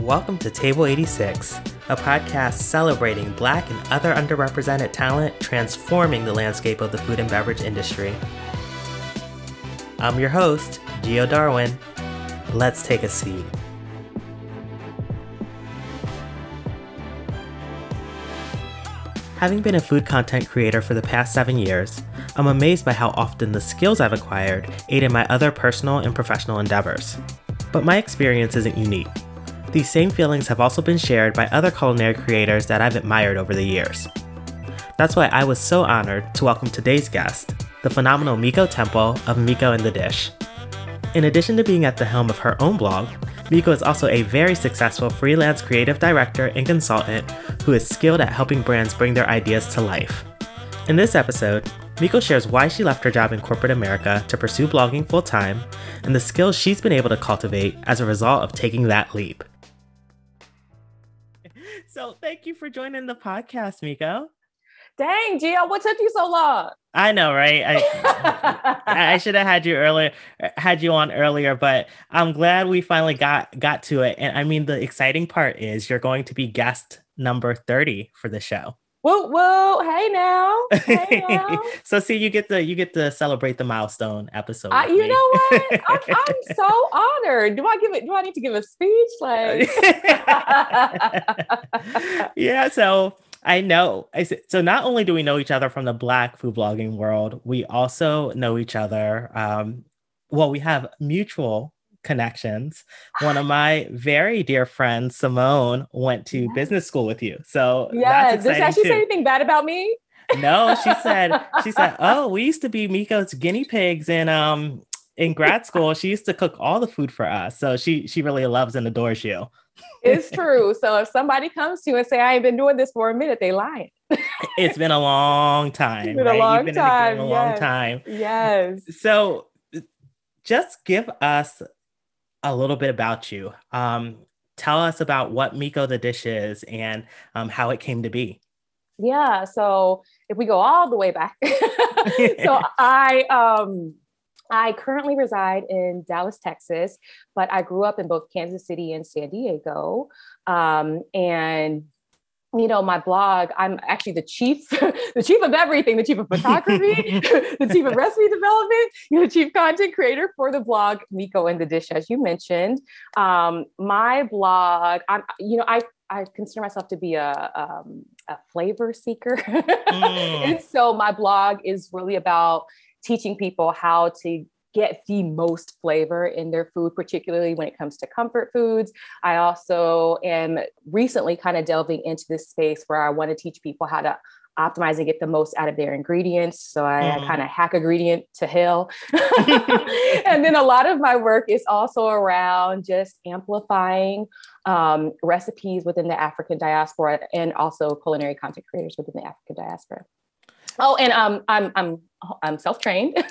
Welcome to Table 86, a podcast celebrating Black and other underrepresented talent transforming the landscape of the food and beverage industry. I'm your host, Gio Darwin. Let's take a seat. Having been a food content creator for the past seven years, I'm amazed by how often the skills I've acquired aid in my other personal and professional endeavors. But my experience isn't unique. These same feelings have also been shared by other culinary creators that I've admired over the years. That's why I was so honored to welcome today's guest, the phenomenal Miko Temple of Miko and the Dish. In addition to being at the helm of her own blog, Miko is also a very successful freelance creative director and consultant who is skilled at helping brands bring their ideas to life. In this episode, Miko shares why she left her job in corporate America to pursue blogging full time and the skills she's been able to cultivate as a result of taking that leap. So, thank you for joining the podcast, Miko. Dang, Gio, what took you so long? I know, right? I I should have had you earlier, had you on earlier, but I'm glad we finally got got to it. And I mean, the exciting part is you're going to be guest number 30 for the show. Whoa, whoa, hey now. Hey now. so see, you get the you get to celebrate the milestone episode. Uh, you know what? I'm, I'm, so honored. Do I give it? Do I need to give a speech? Like, yeah. So I know. I so not only do we know each other from the Black food blogging world, we also know each other. Um, well, we have mutual connections. One of my very dear friends, Simone, went to yes. business school with you. So yeah, does she say anything bad about me? No, she said she said, "Oh, we used to be Miko's guinea pigs in um in grad school. She used to cook all the food for us. So she she really loves and adores you." it's true. So if somebody comes to you and say, "I ain't been doing this for a minute," they lying. it's been a long time. It's been right? a long been time. a yes. long time. Yes. So just give us a little bit about you. Um, tell us about what Miko the Dish is and um, how it came to be. Yeah. So if we go all the way back, so I um, I currently reside in Dallas, Texas, but I grew up in both Kansas City and San Diego. Um, and you know, my blog, I'm actually the chief, the chief of everything, the chief of photography, the chief of recipe development, you know, chief content creator for the blog Miko and the Dish, as you mentioned. Um, my blog, I'm, you know, I I consider myself to be a, um, a flavor seeker. mm. and so my blog is really about teaching people how to get the most flavor in their food, particularly when it comes to comfort foods. I also am recently kind of delving into this space where I want to teach people how to optimize and get the most out of their ingredients. So I, mm. I kind of hack ingredient to hell. and then a lot of my work is also around just amplifying um, recipes within the African diaspora and also culinary content creators within the African diaspora. Oh, and um, I'm I'm I'm self-trained,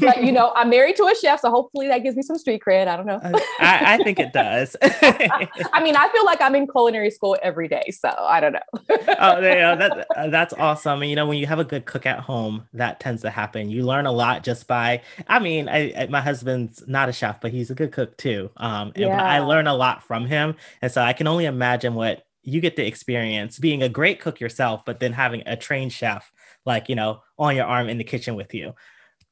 but you know, I'm married to a chef, so hopefully that gives me some street cred. I don't know. I, I, think it does. I mean, I feel like I'm in culinary school every day, so I don't know. oh, yeah, that, uh, that's awesome. And you know, when you have a good cook at home, that tends to happen. You learn a lot just by. I mean, I, I my husband's not a chef, but he's a good cook too. Um, and, yeah. I learn a lot from him, and so I can only imagine what you get to experience being a great cook yourself, but then having a trained chef like, you know, on your arm in the kitchen with you.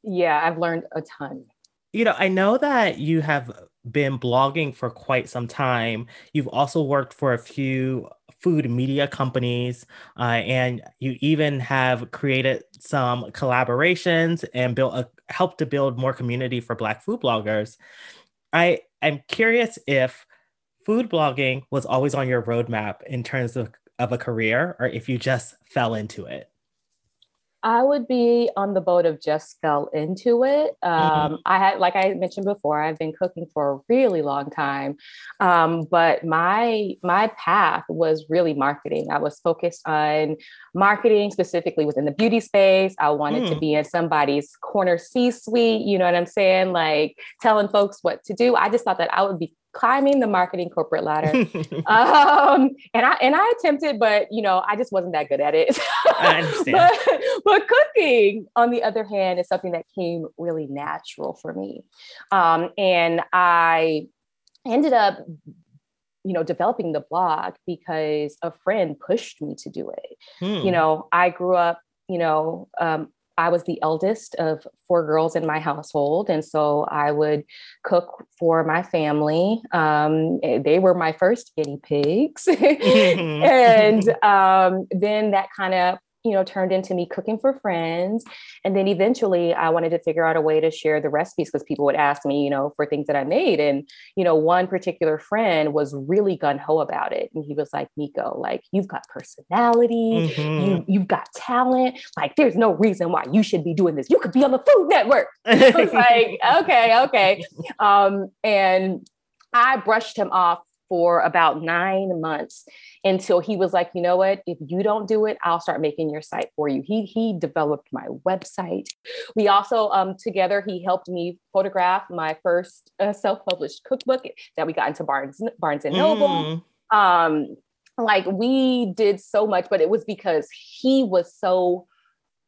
Yeah, I've learned a ton. You know, I know that you have been blogging for quite some time. You've also worked for a few food media companies, uh, and you even have created some collaborations and built a helped to build more community for Black food bloggers. I am curious if food blogging was always on your roadmap in terms of, of a career, or if you just fell into it. I would be on the boat of just fell into it. Um, mm-hmm. I had, like I mentioned before, I've been cooking for a really long time, um, but my my path was really marketing. I was focused on marketing specifically within the beauty space. I wanted mm. to be in somebody's corner C-suite. You know what I'm saying? Like telling folks what to do. I just thought that I would be climbing the marketing corporate ladder. um, and I and I attempted, but you know, I just wasn't that good at it. I understand. but, but, cooking, on the other hand, is something that came really natural for me. Um, and I ended up you know, developing the blog because a friend pushed me to do it. Hmm. You know, I grew up, you know, um, I was the eldest of four girls in my household. And so I would cook for my family. Um, eh, they were my first guinea pigs. and um, then that kind of you know, turned into me cooking for friends. And then eventually I wanted to figure out a way to share the recipes because people would ask me, you know, for things that I made. And, you know, one particular friend was really gun ho about it. And he was like, Miko, like, you've got personality, Mhm. you, you've got talent. Like, there's no reason why you should be doing this. You could be on the Food Network. I was like, okay, okay. Um, and I brushed him off for about nine months until he was like, you know what? If you don't do it, I'll start making your site for you. He he developed my website. We also um together he helped me photograph my first uh, self-published cookbook that we got into Barnes Barnes and Noble Mm. um like we did so much but it was because he was so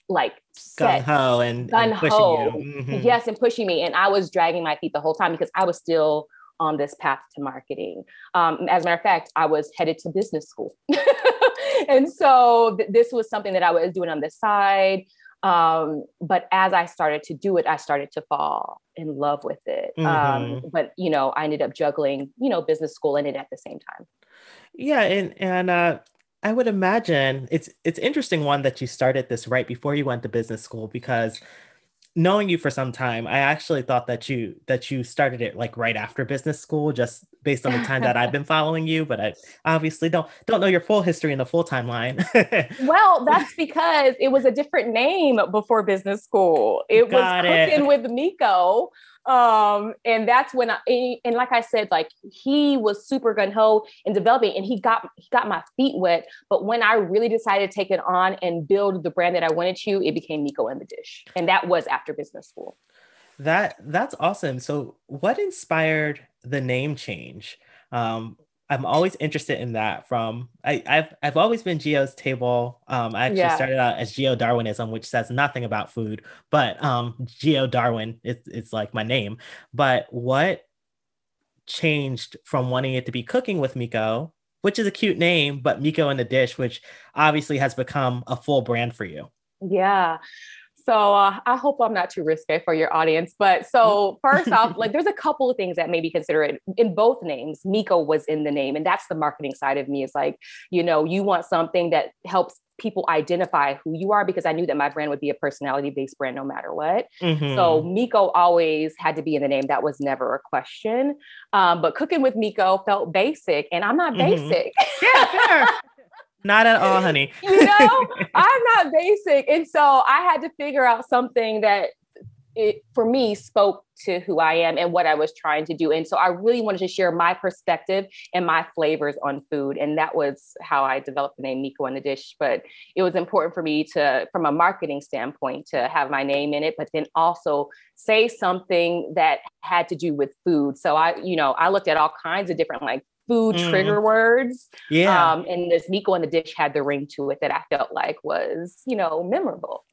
like gun ho and, pushing you. Mhm. yes and pushing me and i was dragging my feet the whole time because i was still on this path to marketing. Um, as a matter of fact i was headed to business school. And so th- this was something that i was doing on the side. Um, but as i started to do it i started to fall in love with it. Um, but you know i ended up juggling you know business school and it at the same time. Yeah, and and uh, I would imagine it's it's interesting one that you started this right before you went to business school because knowing you for some time, I actually thought that you that you started it like right after business school, just based on the time that I've been following you. But I obviously don't don't know your full history and the full timeline. Well, that's because it was a different name before business school. It Got was it. cooking with Miko. Um, and that's when I and like I said, like he was super gun ho in developing and he got he got my feet wet. But when I really decided to take it on and build the brand that I wanted to, it became Miko and the dish. And that was after business school. That that's awesome. So, what inspired the name change? Um, I'm always interested in that. From I, I've I've always been Gio's table. Um, I actually Yeah. started out as Gio Darwinism, which says nothing about food, but um, Gio Darwin it's it's like my name. But what changed from wanting it to be cooking with Miko, which is a cute name, but Miko in the dish, which obviously has become a full brand for you. Yeah. So uh, I hope I'm not too risque for your audience. But so first off, like there's a couple of things that maybe consider it in both names. Miko was in the name, and that's the marketing side of me. Is like, you know, you want something that helps people identify who you are because I knew that my brand would be a personality based brand no matter what. Mhm. So Miko always had to be in the name. That was never a question. Um, but cooking with Miko felt basic, and I'm not Mhm. basic. yeah, fair. Not at all, honey. you know, I'm not basic. And so I had to figure out something that it for me spoke to who I am and what I was trying to do. And so I really wanted to share my perspective and my flavors on food. And that was how I developed the name Miko on the dish. But it was important for me to, from a marketing standpoint, to have my name in it, but then also say something that had to do with food. So I, you know, I looked at all kinds of different like food Mm. trigger words Yeah. um, and this Miko and the dish had the ring to it that I felt like was, you know, memorable.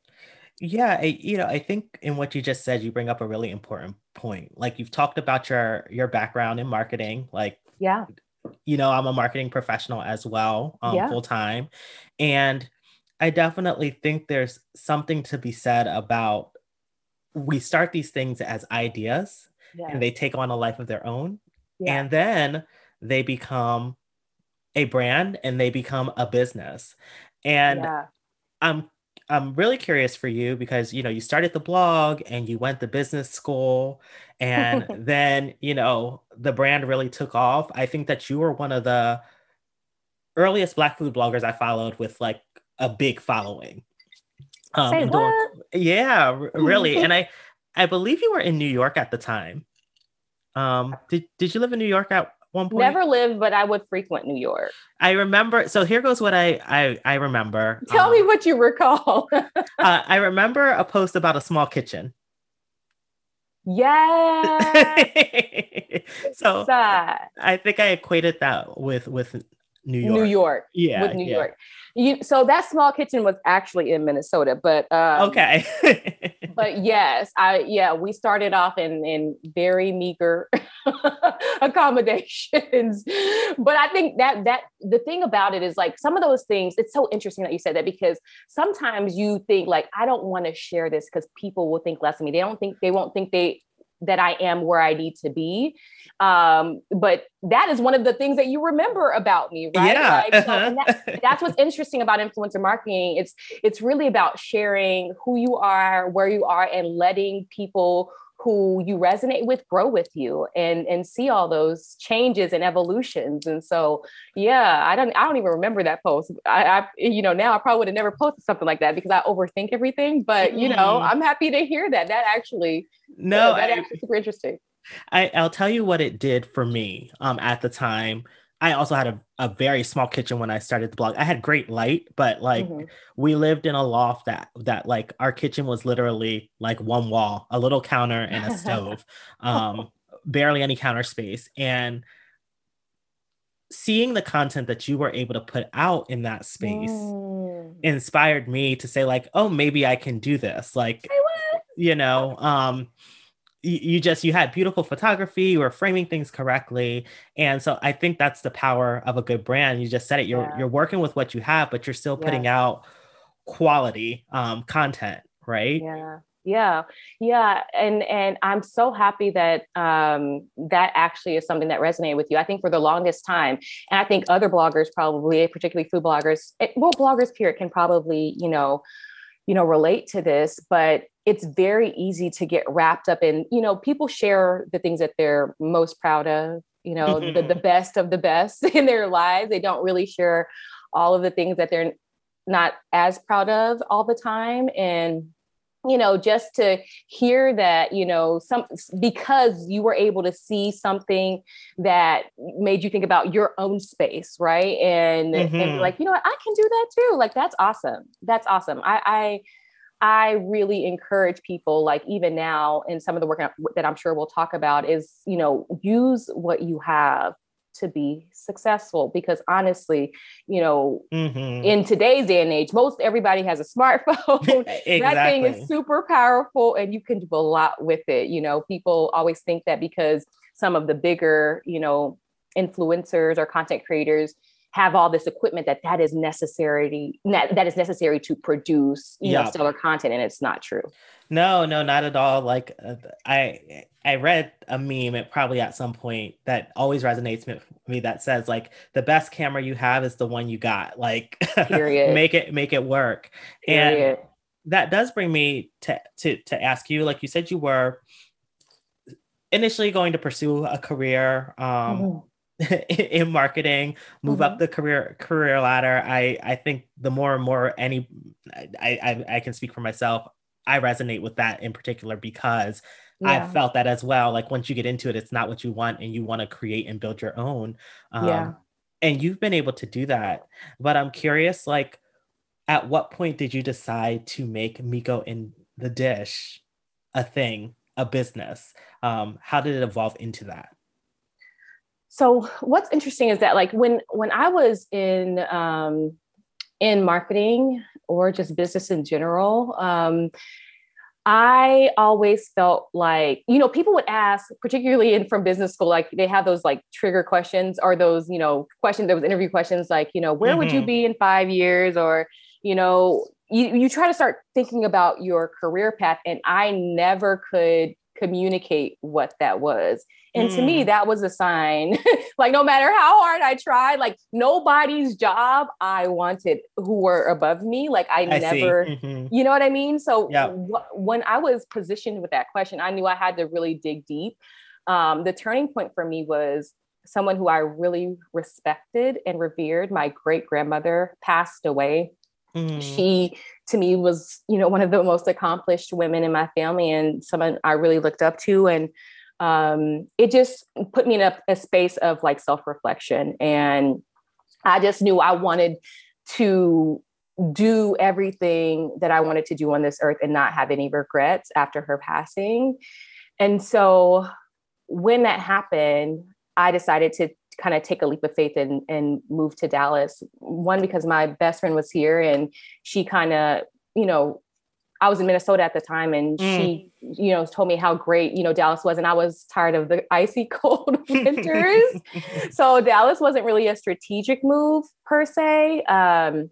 Yeah, I, you know, I think in what you just said, you bring up a really important point. Like you've talked about your your background in marketing, like Yeah. you know, I'm a marketing professional as well, um, Yeah. full time, and I definitely think there's something to be said about we start these things as ideas, Yeah. and they take on a life of their own, yeah. and then they become a brand and they become a business, and yeah. I'm I'm really curious for you because you know you started the blog and you went to business school and then you know the brand really took off. I think that you were one of the earliest black food bloggers I followed with like a big following. Um, Say doing- what? yeah, r- really. and I I believe you were in New York at the time. Um, did, did you live in New York at one point? Never lived, but I would frequent New York. I remember. So here goes what I I, I remember. Tell Um, me what you recall. uh, I remember a post about a small kitchen. yeah. so. I think I equated that with with New York. New York. Yeah. With New yeah. York. You, so that small kitchen was actually in Minnesota, but um, Okay. but yes, I yeah, we started off in in very meager accommodations. But I think that that the thing about it is like some of those things, it's so interesting that you said that because sometimes you think like I don't want to share this because people will think less of me. They don't think they won't think they that I am where I need to be. Um, but that is one of the things that you remember about me, right? Yeah. Like, so, and that, that's what's interesting about influencer marketing. It's it's really about sharing who you are, where you are, and letting people who you resonate with grow with you and and see all those changes and evolutions. And so yeah i don't i don't even remember that post. I, I you know now i probably would have never posted something like that because i overthink everything but you know i'm happy to hear that. That actually no, that I- actually super interesting. I, I'll tell you what it did for me um, at the time. I also had a, a very small kitchen when I started the blog. I had great light, but like Mhm. we lived in a loft that that like our kitchen was literally like one wall, a little counter and a stove, um, barely any counter space. And seeing the content that you were able to put out in that space Mm. inspired me to say like, oh, maybe I can do this. Like, you know um you, just you had beautiful photography you were framing things correctly. And so i think that's the power of a good brand. You just said it you're Yeah. you're working with what you have but you're still putting Yeah. out quality um content right? Yeah. Yeah. Yeah. And and i'm so happy that um that actually is something that resonated with you i think for the longest time. And i think other bloggers probably particularly food bloggers eh, well bloggers period can probably you know you know relate to this but it's very easy to get wrapped up in you know people share the things that they're most proud of you know the, the best of the best in their lives. They don't really share all of the things that they're not as proud of all the time. And you know just to hear that you know some because you were able to see something that made you think about your own space right? And and Mhm. you're like you know what? I can do that too. Like that's awesome. That's awesome. I i I really encourage people, like even now, in some of the work that I'm sure we'll talk about, is you know use what you have to be successful. Because honestly, you know, Mhm. in today's day and age, most everybody has a smartphone. exactly That thing is super powerful and you can do a lot with it. You know, people always think that because some of the bigger, you know, influencers or content creators have all this equipment that that is necessary that is necessary to produce you know stellar content and it's not true No, no, not at all. Like uh, I I read a meme it probably at some point that always resonates with me that says like the best camera you have is the one you got. Like Period. make it make it work. And Period. that does bring me to to to ask you like you said you were initially going to pursue a career um Mhm. in marketing move up the career career ladder. I i think the more and more any I, I i can speak for myself i resonate with that in particular because i Yeah. felt that as well. Like once you get into it it's not what you want and you want to create and build your own. Um, Yeah. and you've been able to do that. But i'm curious like at what point did you decide to make miko in the dish a thing a business? Um how did it evolve into that so what's interesting is that like when when i was in um in marketing or just business in general um i always felt like you know people would ask particularly in from business school like they have those like trigger questions or those you know questions those interview questions like you know where would you Mhm. be in five years or you know you, you try to start thinking about your career path and i never could communicate what that was and to me Mm. that was a sign like no matter how hard i tried like nobody's job i wanted who were above me like i, I never Mhm. you know what i mean so Yeah. wh- when i was positioned with that question i knew i had to really dig deep um, the turning point for me was someone who i really respected and revered my great grandmother passed away Mm. she to me was you know one of the most accomplished women in my family and someone i really looked up to. And um, it just put me in a, a space of like self-reflection. And i just knew i wanted to do everything that i wanted to do on this earth and not have any regrets after her passing. And so when that happened i decided to kind of take a leap of faith and and move to Dallas. One because my best friend was here and she kind of you know I was in Minnesota at the time, and mm. she, you know, told me how great, you know, Dallas was, and I was tired of the icy cold winters. so Dallas wasn't really a strategic move per se, um,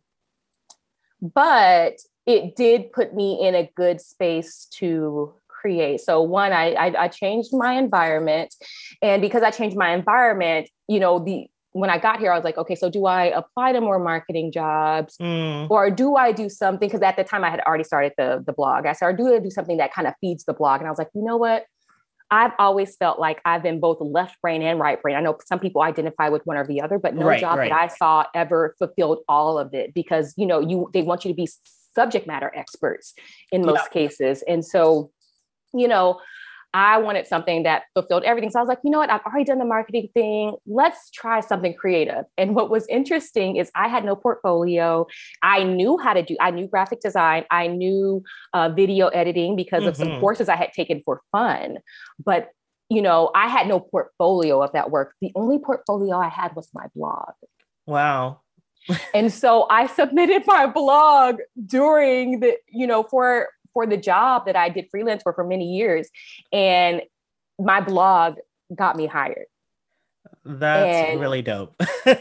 but it did put me in a good space to create. So one, I, I, I changed my environment, and because I changed my environment, you know, the when I got here, I was like, okay, so do I apply to more marketing jobs mm. or do I do something? Because at the time I had already started the, the blog. I said, or do I do something that kind of feeds the blog? And I was like, you know what? I've always felt like I've been both left brain and right brain. I know some people identify with one or the other, but no right, job right. that I saw ever fulfilled all of it because you know you they want you to be subject matter experts in most yeah. cases. And so, you know, I wanted something that fulfilled everything. So I was like, you know what? I've already done the marketing thing. Let's try something creative. And what was interesting is I had no portfolio. I knew how to do, I knew graphic design. I knew uh, video editing because mm-hmm. of some mm-hmm. courses I had taken for fun. But, you know, I had no portfolio of that work. The only portfolio I had was my blog. Wow. and so I submitted my blog during the, you know, for for the job that I did freelance for for many years. And my blog got me hired. That's and, really dope. and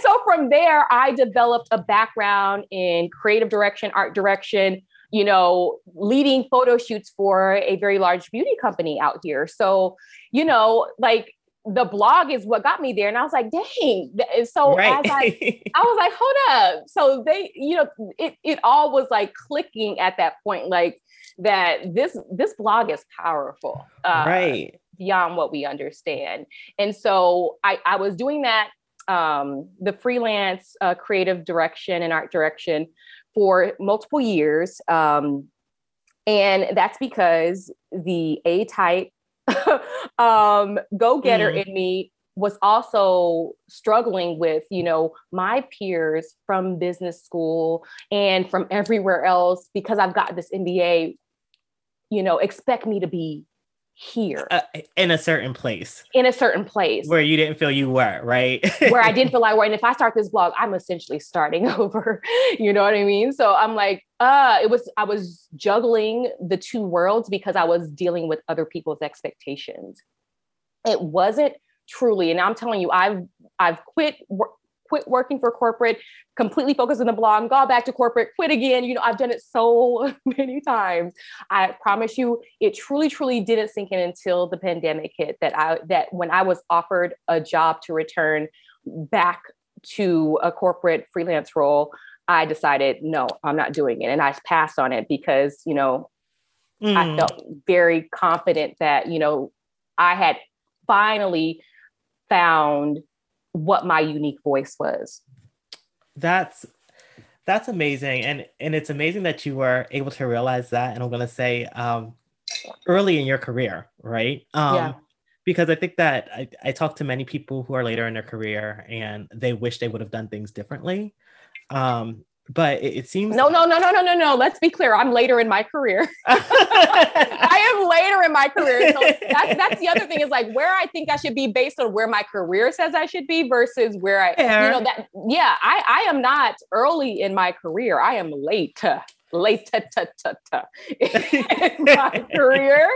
so from there, I developed a background in creative direction, art direction, you know, leading photo shoots for a very large beauty company out here. So, you know, like the blog is what got me there. And I was like, dang. So right. as I, I was like, hold up. So they, you know, it, it all was like clicking at that point, like that this, this blog is powerful. Uh, right. Beyond what we understand. And so I, I was doing that, um, the freelance uh, creative direction and art direction for multiple years. Um, and that's because the A type um, go getter mm. in me was also struggling with, you know, my peers from business school and from everywhere else because I've got this MBA, you know, expect me to be here. Uh, in a certain place. In a certain place. Where you didn't feel you were right? Where i didn't feel like were. And if i start this blog i'm essentially starting over. You know what i mean? So i'm like uh it was i was juggling the two worlds because i was dealing with other people's expectations. It wasn't truly and i'm telling you i've i've quit quit working for corporate, completely focus on the blog, go back to corporate, quit again. You know, I've done it so many times. I promise you, it truly, truly didn't sink in until the pandemic hit that I that when I was offered a job to return back to a corporate freelance role, I decided, no, I'm not doing it. And I passed on it because, you know, mm. I felt very confident that, you know, I had finally found what my unique voice was. That's that's amazing and and it's amazing that you were able to realize that and i'm going to say um early in your career right um yeah. because i think that I, I talk to many people who are later in their career and they wish they would have done things differently um but it, it, seems no no no no no no no. Let's be clear. I'm later in my career. I am later in my career. So that's, that's the other thing is like where i think i should be based on where my career says i should be versus where i Fair. you know that yeah i i am not early in my career. I am late. Late in my career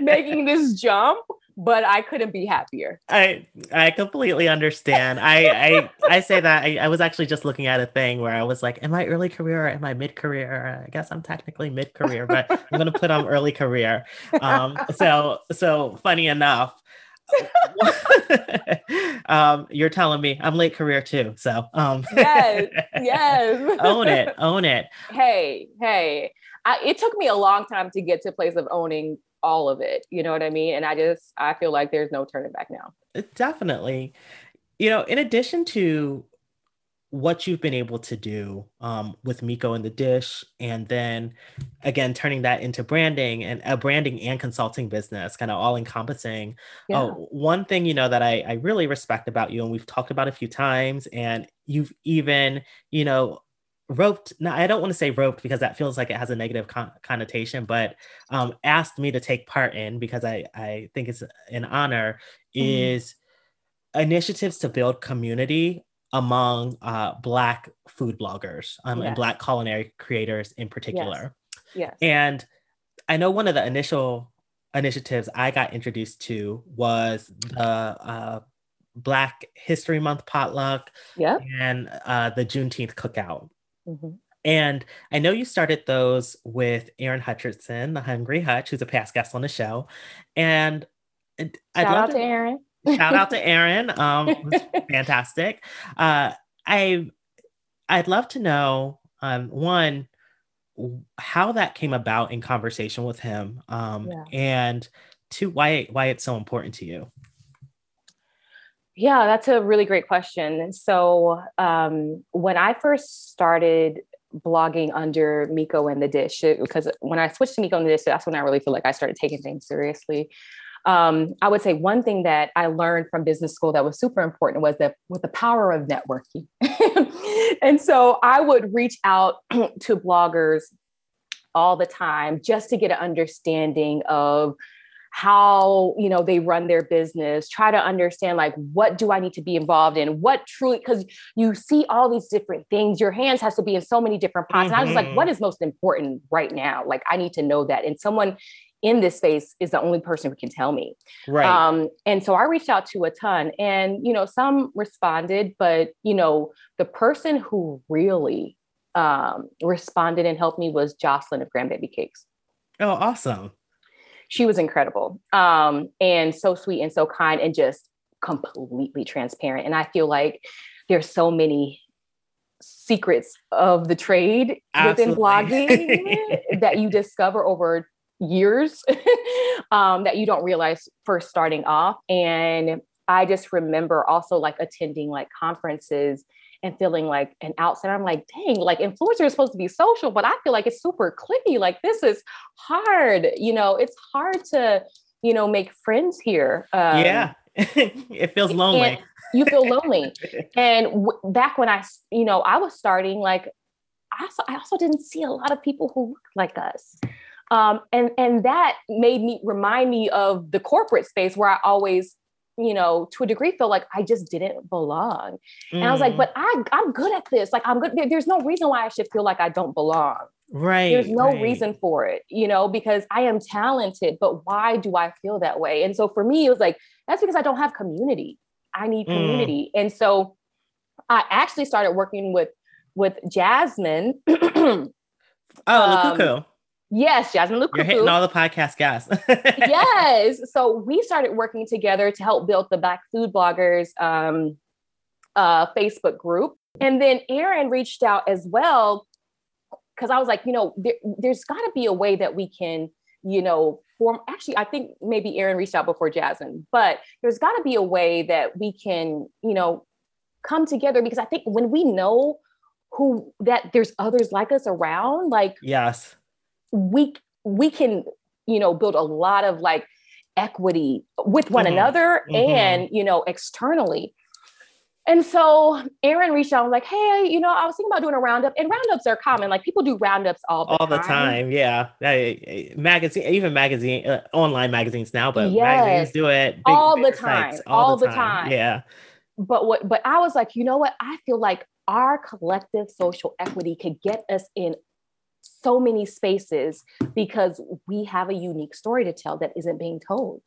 making this jump but I couldn't be happier. I I completely understand. I I I say that I, I was actually just looking at a thing where I was like, am I early career or am I mid career? I guess I'm technically mid career, but I'm gonna put on early career. Um, so so funny enough. um, you're telling me I'm late career too. So um yes, yes. own it, own it. Hey, hey. I, it took me a long time to get to a place of owning all of it. You know what I mean? And I just I feel like there's no turning back now. Uh, definitely. You know, in addition to what you've been able to do um, with Miko and the Dish, and then again turning that into branding and a branding and consulting business, kind of all encompassing. Yeah. Oh, one thing you know that I, I really respect about you, and we've talked about a few times, and you've even you know roped now i don't want to say roped because that feels like it has a negative con- connotation but um, asked me to take part in because i i think it's an honor mm-hmm. is initiatives to build community among uh, Black food bloggers um, yes. and Black culinary creators in particular. Yes. yes. And I know one of the initial initiatives I got introduced to was the uh, Black History Month potluck yep. and uh, the Juneteenth cookout. Mm-hmm. And I know you started those with Aaron Hutchinson, the Hungry Hutch, who's a past guest on the show. And I'd shout out to, to Aaron. shout out to Aaron. Um, fantastic. Uh, I I'd love to know um, one how that came about in conversation with him, um, yeah. and two why why it's so important to you. Yeah, that's a really great question. So um, when I first started blogging under Miko and the Dish because when I switched to Miko and the Dish, that's when I really feel like I started taking things seriously. Um, I would say one thing that I learned from business school that was super important was that with the power of networking. and so I would reach out to bloggers all the time just to get an understanding of how you know they run their business try to understand like what do i need to be involved in? What truly because you see all these different things. Your hands has to be in so many different pots. Mm-hmm. and i was like what mm-hmm. most important right now? Like i need to know that. And someone in this space is the only person who can tell me. Right. Um, and so i reached out to a ton and you know some responded but you know the person who really um, responded and helped me was jocelyn of grandbaby cakes. Oh awesome she was incredible um, and so sweet and so kind and just completely transparent. And I feel like there's so many secrets of the trade Absolutely. within blogging that you discover over years um, that you don't realize first starting off. And I just remember also like attending like conferences and feeling like an outsider. I'm like, dang, like influencer is supposed to be social, but I feel like it's super clicky. Like this is hard. You know, it's hard to, you know, make friends here. Um, yeah, it feels lonely. you feel lonely. and w- back when I, you know, I was starting, like, I also, I also didn't see a lot of people who looked like us. Um, and and that made me remind me of the corporate space where I always you know, to a degree, feel like I just didn't belong. Mm. And I was like, mm. but I, I'm good at this. Like, I'm good. There, there's no reason why I should feel like I don't belong. Right. There's no right. reason for it, you know, because I am talented, but why do I feel that way? And so for me, it was like, that's because I don't have community. I need mm. community. Mm. And so I actually started working with with Jasmine. oh, um, Lukuku. Yes, Jasmine Lukuku. You're hitting all the podcast guys. yes. So we started working together to help build the Black Food Bloggers um, uh, Facebook group. And then Aaron reached out as well because I was like, you know, there, there's got to be a way that we can, you know, form. Actually, I think maybe Aaron reached out before Jasmine, but there's got to be a way that we can, you know, come together because I think when we know who that there's others like us around, like, yes we we can you know build a lot of like equity with one mm-hmm. another mm-hmm. and you know externally and so Aaron reached out and was like, hey, you know, I was thinking about doing a roundup, and roundups are common. Like people do roundups all the all time. the time. Yeah, magazine, even magazine, uh, online magazines now, but yes. magazines do it big, all the time, all, all the, time. time. Yeah. But what? But I was like, you know what? I feel like our collective social equity could get us in so many spaces because we have a unique story to tell that isn't being told.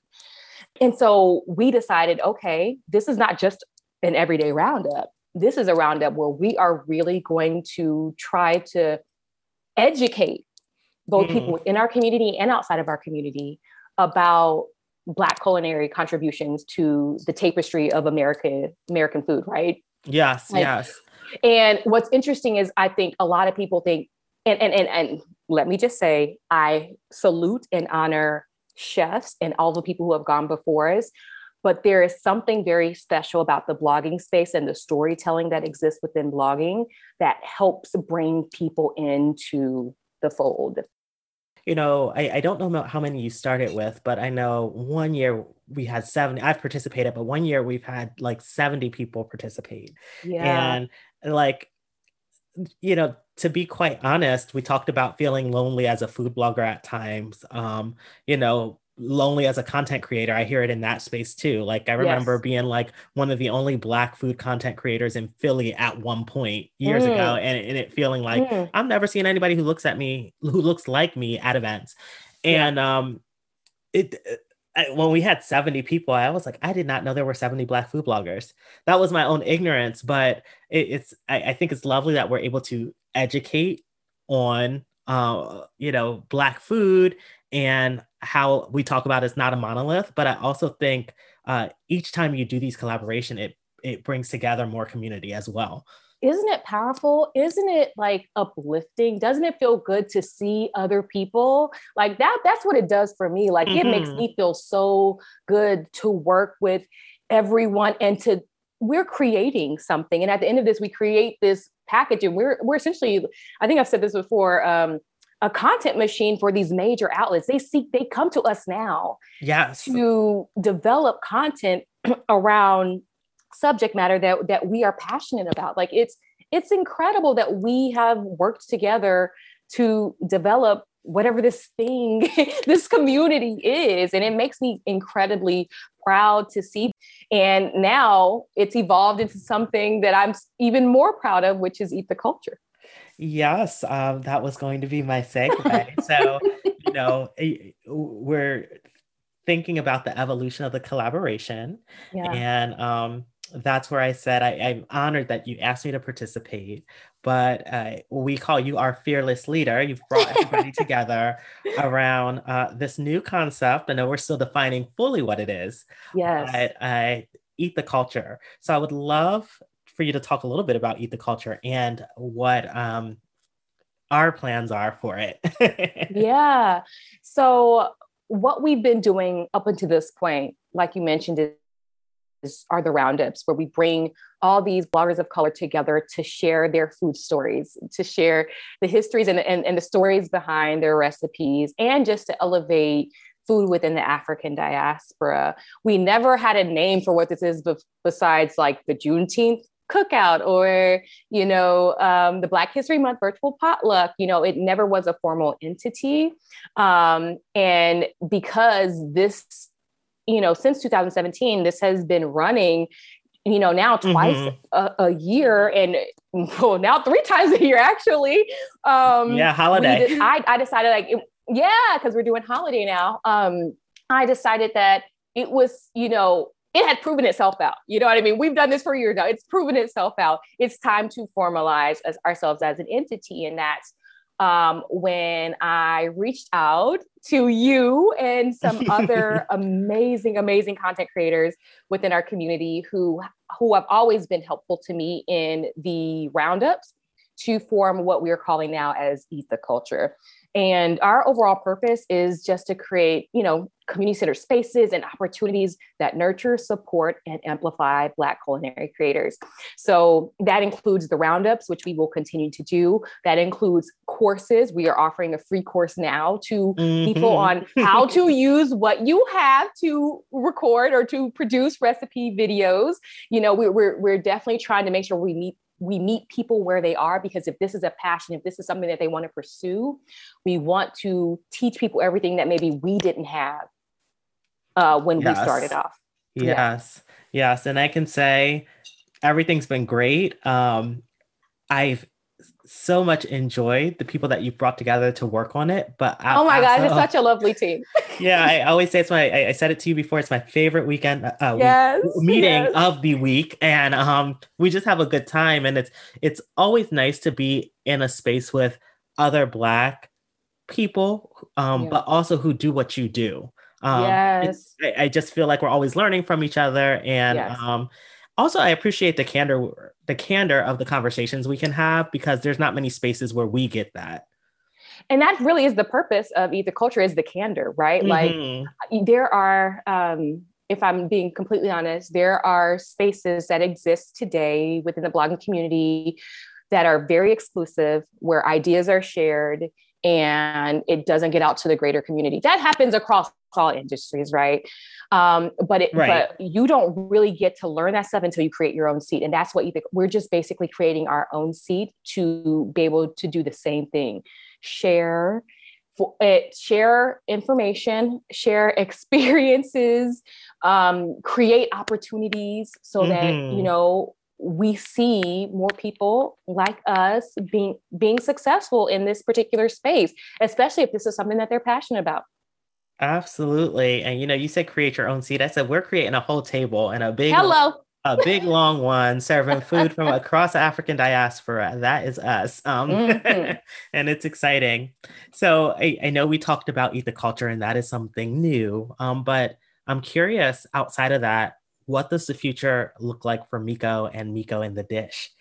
And so we decided okay, this is not just an everyday roundup. This is a roundup where we are really going to try to educate both mm. people within our community and outside of our community about Black culinary contributions to the tapestry of America, American food, right? Yes, like, yes. And what's interesting is I think a lot of people think and, and, and, and let me just say, I salute and honor chefs and all the people who have gone before us. But there is something very special about the blogging space and the storytelling that exists within blogging that helps bring people into the fold. You know, I, I don't know how many you started with, but I know one year we had 70. I've participated, but one year we've had like 70 people participate. Yeah. And like, you know, to be quite honest, we talked about feeling lonely as a food blogger at times. Um, you know, lonely as a content creator i hear it in that space too like i remember yes. being like one of the only black food content creators in philly at one point years mm. ago and, and, it feeling like mm. i'm never seeing anybody who looks at me who looks like me at events and yeah. um it I, when we had 70 people i was like i did not know there were 70 black food bloggers that was my own ignorance but it, it's I, I think it's lovely that we're able to educate on uh, you know black food and how we talk about it's not a monolith but i also think uh, each time you do these collaboration it it brings together more community as well. Isn't it powerful? Isn't it like uplifting? Doesn't it feel good to see other people? Like that that's what it does for me. Like mm-hmm. it makes mm-hmm. me feel so good to work with everyone and to we're creating something. And at the end of this we create this package and we're we're essentially i think i've said this before um, a content machine for these major outlets. They seek, they come to us now yes. to develop content around subject matter that that we are passionate about. Like it's it's incredible that we have worked together to develop whatever this thing, this community is. And it makes me incredibly proud to see. And now it's evolved into something that I'm even more proud of, which is Eat the Culture. Yes, um, that was going to be my segue. so, you know, we're thinking about the evolution of the collaboration. Yeah. And um, that's where I said I, am honored that you asked me to participate. But uh, we call you our fearless leader. You've brought everybody together around uh, this new concept. I know we're still defining fully what it is. Yes. But, uh, eat the culture. So I would love for you to talk a little bit about Eat the Culture and what um, our plans are for it. yeah. So, what we've been doing up until this point, like you mentioned, are the roundups where we bring all these bloggers of color together to share their food stories, to share the histories and, and, and the stories behind their recipes, and just to elevate food within the African diaspora. We never had a name for what this is besides like the Juneteenth cookout or you know um, the black history month virtual potluck you know it never was a formal entity um, and because this you know since 2017 this has been running you know now twice mm-hmm. a, a, year and well now three times a year actually um yeah holiday did, I, I decided like it, yeah because we're doing holiday now um i decided that it was you know it had proven itself out. You know what I mean? We've done this for years now. It's proven itself out. It's time to formalize as ourselves as an entity. And that's um, when I reached out to you and some other amazing, amazing content creators within our community who who have always been helpful to me in the roundups to form what we are calling now as Eat the Culture. And our overall purpose is just to create, you know, community center spaces and opportunities that nurture, support, and amplify Black culinary creators. So that includes the roundups, which we will continue to do. That includes courses. We are offering a free course now to mm-hmm. people on how to use what you have to record or to produce recipe videos. You know, we, we're, we're definitely trying to make sure we meet we meet people where they are because if this is a passion, if this is something that they want to pursue, we want to teach people everything that maybe we didn't have uh, when yes. we started off. Yes, yeah. yes, and I can say everything's been great. Um, I've so much enjoyed the people that you've brought together to work on it. But I, oh my god, it's such a lovely team. yeah, I always say it's my. I, I, said it to you before. It's my favorite weekend uh, yes, week, meeting yes. of the week, and um, we just have a good time. And it's it's always nice to be in a space with other Black people, um, yeah. but also who do what you do. Um, yes, I, I, just feel like we're always learning from each other, and yes. um also i appreciate the candor the candor of the conversations we can have because there's not many spaces where we get that and that really is the purpose of Eat the Culture is the candor right mm-hmm. like there are um if i'm being completely honest there are spaces that exist today within the blogging community that are very exclusive where ideas are shared and it doesn't get out to the greater community that happens across all industries right um, but it, right. but you don't really get to learn that stuff until you create your own seat, and that's what you think. We're just basically creating our own seat to be able to do the same thing, share, it share information, share experiences, um, create opportunities so mm-hmm. that you know we see more people like us being being successful in this particular space, especially if this is something that they're passionate about. Absolutely. And you know, you said create your own seat. I said we're creating a whole table and a big hello. A big long one serving food from across the African diaspora. That is us. Um, mm-hmm. and it's exciting. So I, I, know we talked about eat the culture, and that is something new. Um, but I'm curious outside of that, what does the future look like for Meiko and Meiko in the dish?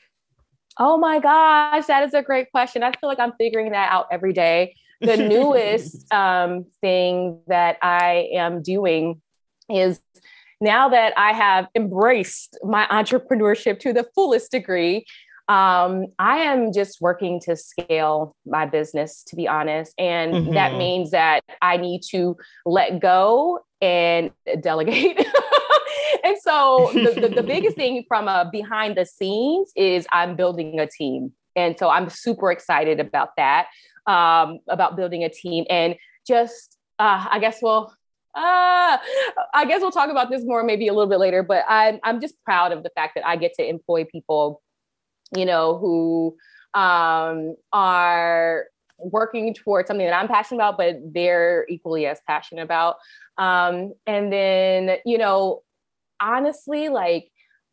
Oh my gosh, that is a great question. I feel like I'm figuring that out every day. The newest um, thing that I am doing is now that I have embraced my entrepreneurship to the fullest degree, um, I am just working to scale my business, to be honest. And mm-hmm. that means that I need to let go and delegate. and so the, the, the biggest thing from a behind the scenes is I'm building a team. And so I'm super excited about that, um, about building a team and just, uh, I guess, well, uh, I guess we'll talk about this more maybe a little bit later, but I'm, I'm just proud of the fact that I get to employ people, you know, who um, are working towards something that I'm passionate about, but they're equally as passionate about. Um, and then, you know, honestly, like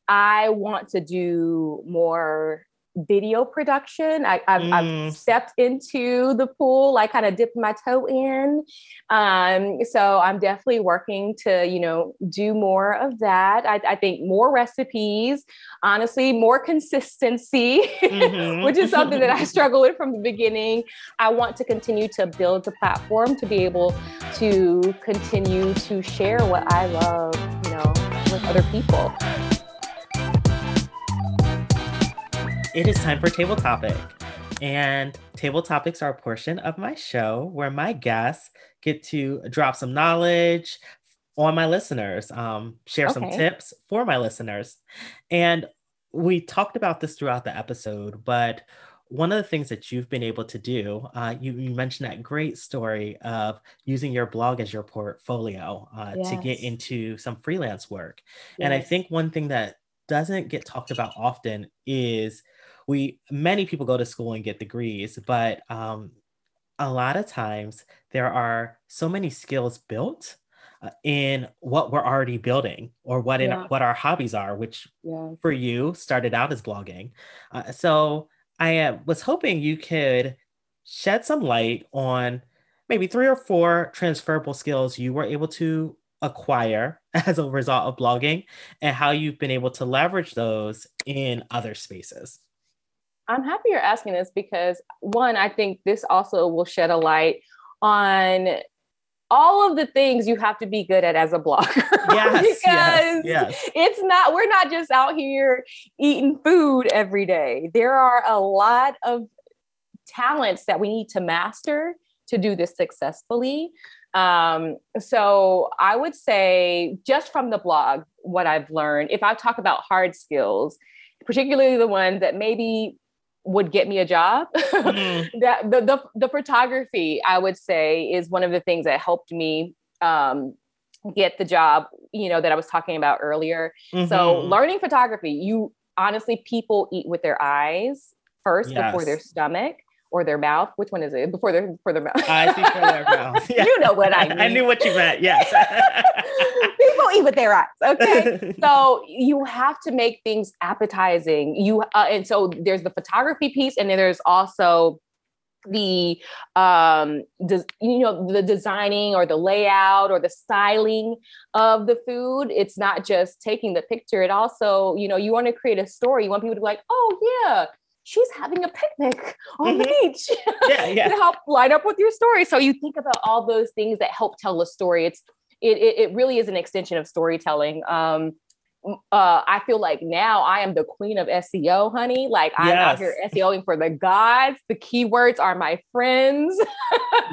I want to do more video production. I, have mm. stepped into the pool, I kind of dipped my toe in. Um, so I'm definitely working to, you know, do more of that. I, I think more recipes, honestly, more consistency, mm-hmm. which is something that I struggle with from the beginning. I want to continue to build the platform to be able to continue to share what I love, you know, with other people. It is time for Table Topic. And table topics are a portion of my show where my guests get to drop some knowledge on my listeners, um, share okay. some tips for my listeners. And we talked about this throughout the episode, but one of the things that you've been able to do, uh, you, you, mentioned that great story of using your blog as your portfolio uh, yes. to get into some freelance work. Yes. And I think one thing that doesn't get talked about often is we many people go to school and get degrees, but um, a lot of times there are so many skills built uh, in what we're already building or what in yeah. what our hobbies are, which yeah. for you started out as blogging. Uh, so I uh, was hoping you could shed some light on maybe three or four transferable skills you were able to acquire as a result of blogging and how you've been able to leverage those in other spaces. I'm happy you're asking this because one, I think this also will shed a light on all of the things you have to be good at as a blogger. Yes, because yes, yes. it's not, we're not just out here eating food every day. There are a lot of talents that we need to master to do this successfully. Um, so I would say, just from the blog, what I've learned, if I talk about hard skills, particularly the ones that maybe would get me a job. Mm-hmm. that the, the the photography, I would say, is one of the things that helped me um, get the job. You know that I was talking about earlier. Mm-hmm. So learning photography, you honestly, people eat with their eyes first yes. before their stomach or their mouth. Which one is it? Before their before their mouth. I think for their mouth. Yeah. you know what I mean. I knew what you meant. Yes. People eat with their eyes. Okay. so you have to make things appetizing. You uh, and so there's the photography piece, and then there's also the um des- you know the designing or the layout or the styling of the food it's not just taking the picture it also you know you want to create a story you want people to be like oh yeah she's having a picnic on mm-hmm. the beach yeah, yeah. to help line up with your story. So you think about all those things that help tell a story. It's it, it, it really is an extension of storytelling. Um, uh, I feel like now I am the queen of SEO, honey. Like I'm yes. out here SEOing for the gods. The keywords are my friends.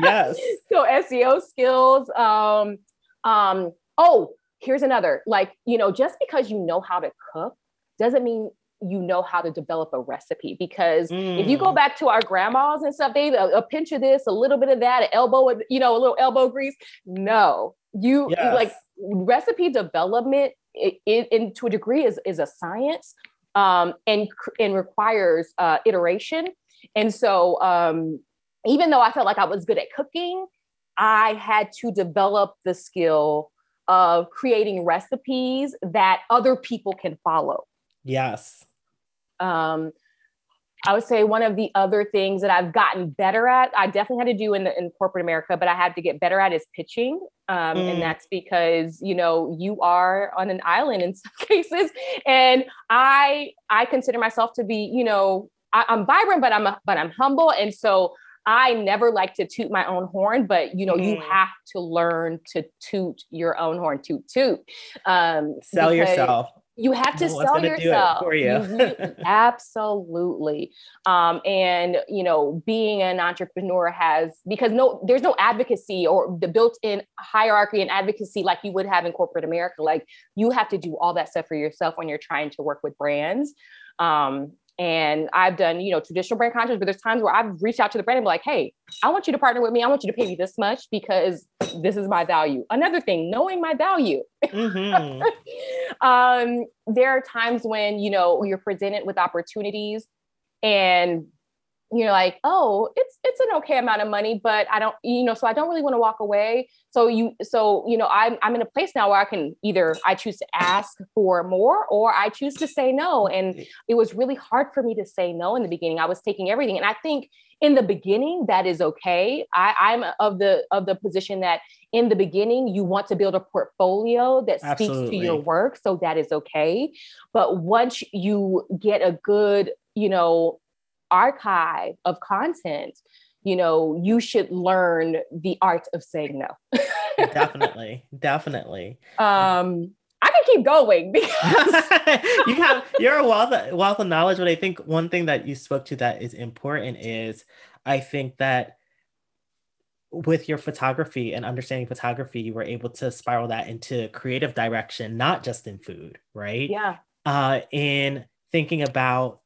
yes. so SEO skills. Um, um, oh, here's another. Like, you know, just because you know how to cook doesn't mean you know how to develop a recipe because mm. if you go mm. back to our grandmas and stuff, they a, a, pinch of this, a little bit of that, an elbow, you know, a little elbow grease. No, you yes. like recipe development it, it, in to a degree is is a science um, and and requires uh, iteration. And so um, even though I felt like I was good at cooking, I had to develop the skill of creating recipes that other people can follow. Yes. Um, I would say one of the other things that I've gotten better at, I definitely had to do in, the, in corporate America, but I had to get better at is pitching. Um, mm. And that's because, you know, you are on an island in some cases. And I, I consider myself to be, you know, I, am vibrant, but I'm, a, but I'm humble. And so I never like to toot my own horn, but you know, mm. you have to learn to toot your own horn, toot, toot. Um, Sell yourself you have to no sell yourself. for you. absolutely. Um, and you know being an entrepreneur has because no there's no advocacy or the built-in hierarchy and advocacy like you would have in corporate america. Like you have to do all that stuff for yourself when you're trying to work with brands. Um, and I've done, you know, traditional brand contracts, but there's times where I've reached out to the brand and be like, hey, I want you to partner with me. I want you to pay me this much because this is my value. Another thing, knowing my value. Mm-hmm. um, there are times when, you know, you're presented with opportunities and you're like, oh, it's it's an okay amount of money, but I don't, you know, so I don't really want to walk away. So you, so you know, I'm I'm in a place now where I can either I choose to ask for more or I choose to say no. And mm-hmm. it was really hard for me to say no in the beginning. I was taking everything, and I think in the beginning that is okay. I, I'm of the of the position that in the beginning you want to build a portfolio that speaks Absolutely. to your work, so that is okay. But once you get a good, you know archive of content you know you should learn the art of saying no definitely definitely um I can keep going because you have you're a wealth of, wealth of knowledge. But I think one thing that you spoke to that is important is I think that with your photography and understanding photography, you were able to spiral that into creative direction, not just in food, right? Yeah. Uh, in thinking about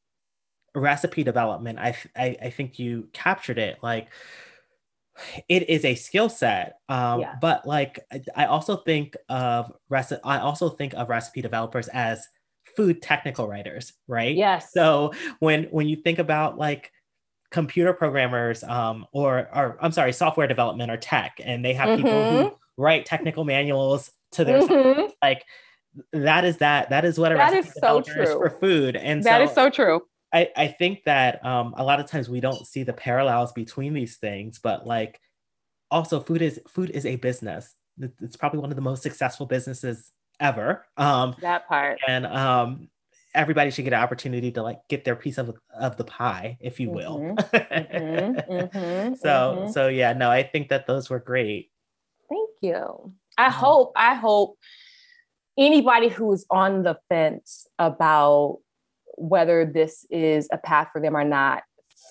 recipe development, I, I, I think you captured it. Like it is a skill set. Um, yeah. but like I also think of recipe I also think of recipe developers as food technical writers, right? Yes. So when when you think about like computer programmers um, or or I'm sorry, software development or tech, and they have mm-hmm. people who mm-hmm. write technical manuals to their mm-hmm. like that is that that is what a that recipe is so true. is for food and that so, is so true I, I think that um, a lot of times we don't see the parallels between these things, but like also food is food is a business. It's probably one of the most successful businesses ever. Um, that part. And um, everybody should get an opportunity to like get their piece of of the pie, if you will. Mm-hmm. mm-hmm. mm-hmm. so mm-hmm. so yeah, no, I think that those were great. Thank you. I hope I hope anybody who's on the fence about whether this is a path for them or not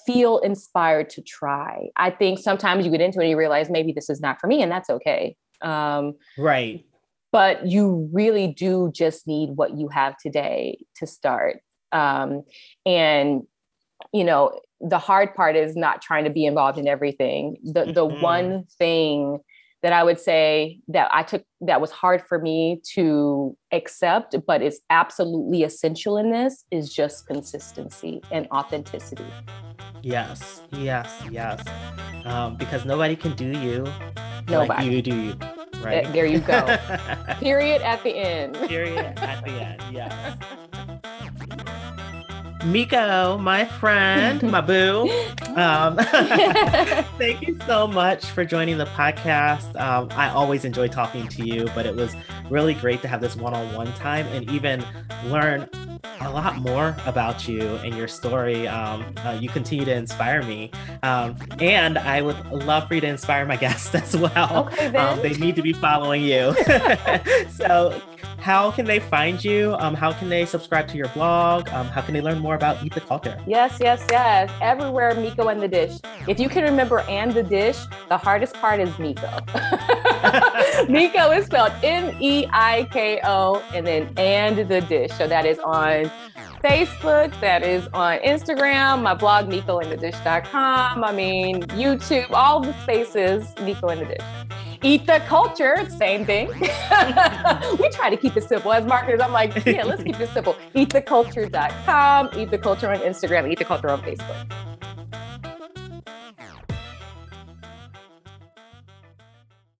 feel inspired to try. I think sometimes you get into it and you realize maybe this is not for me and that's okay. Um, right. but you really do just need what you have today to start. Um, and you know the hard part is not trying to be involved in everything. The the mm-hmm. one thing that I would say that I took that was hard for me to accept, but is absolutely essential in this is just consistency and authenticity. Yes, yes, yes. Um, because nobody can do you nobody. like you do you. Right. There you go. Period at the end. Period at the end. Yes. Meiko, my friend, my boo. Um, thank you so much for joining the podcast. Um, I always enjoy talking to you, but it was really great to have this one on one time and even learn a lot more about you and your story. Um, uh, you continue to inspire me. Um, and I would love for you to inspire my guests as well. Okay, um, they need to be following you. so how can they find you? Um, how can they subscribe to your blog? Um, how can they learn more about Eat the Culture? Yes, yes, yes. Everywhere, Meiko and the Dish. If you can remember and the dish, the hardest part is Meiko. Meiko is spelled M E I K O and then and the dish. So that is on Facebook, that is on Instagram, my blog, MeikoandTheDish.com. I mean, YouTube, all the spaces, Meiko and the Dish. Eat the culture, same thing. we try to keep it simple. As marketers, I'm like, yeah, let's keep it simple. Eattheculture.com, eat the culture on Instagram, eat the culture on Facebook.